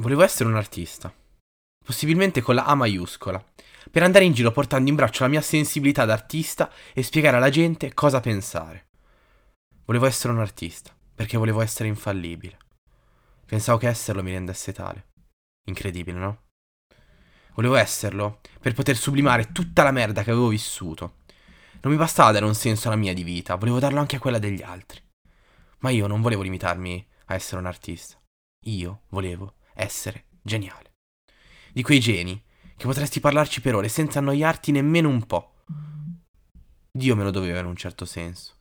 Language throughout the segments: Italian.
Volevo essere un artista, possibilmente con la A maiuscola, per andare in giro portando in braccio la mia sensibilità d'artista e spiegare alla gente cosa pensare. Volevo essere un artista, perché volevo essere infallibile. Pensavo che esserlo mi rendesse tale. Incredibile, no? Volevo esserlo per poter sublimare tutta la merda che avevo vissuto. Non mi bastava dare un senso alla mia di vita, volevo darlo anche a quella degli altri. Ma io non volevo limitarmi a essere un artista. Io volevo essere geniale. Di quei geni che potresti parlarci per ore senza annoiarti nemmeno un po'. Dio me lo doveva in un certo senso.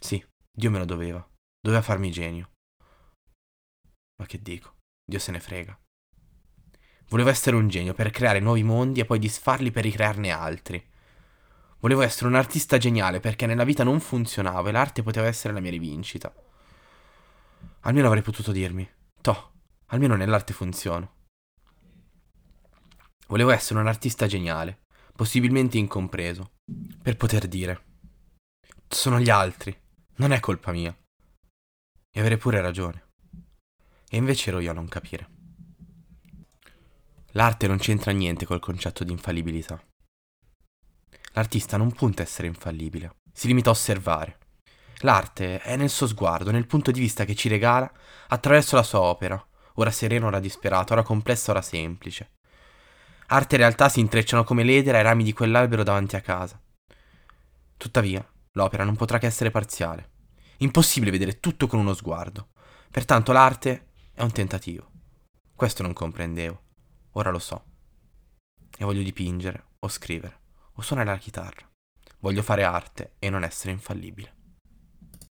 Sì, Dio me lo doveva. Doveva farmi genio. Ma che dico? Dio se ne frega. Volevo essere un genio per creare nuovi mondi e poi disfarli per ricrearne altri. Volevo essere un artista geniale perché nella vita non funzionava e l'arte poteva essere la mia rivincita. Almeno avrei potuto dirmi, toh, almeno nell'arte funziono. Volevo essere un artista geniale, possibilmente incompreso, per poter dire, sono gli altri, non è colpa mia. E avere pure ragione. E invece ero io a non capire. L'arte non c'entra niente col concetto di infallibilità. L'artista non punta a essere infallibile, si limita a osservare. L'arte è nel suo sguardo, nel punto di vista che ci regala attraverso la sua opera, ora sereno, ora disperato, ora complessa, ora semplice. Arte e realtà si intrecciano come l'edera ai rami di quell'albero davanti a casa. Tuttavia, l'opera non potrà che essere parziale. Impossibile vedere tutto con uno sguardo. Pertanto l'arte è un tentativo. Questo non comprendevo. Ora lo so. E voglio dipingere o scrivere o suonare la chitarra. Voglio fare arte e non essere infallibile.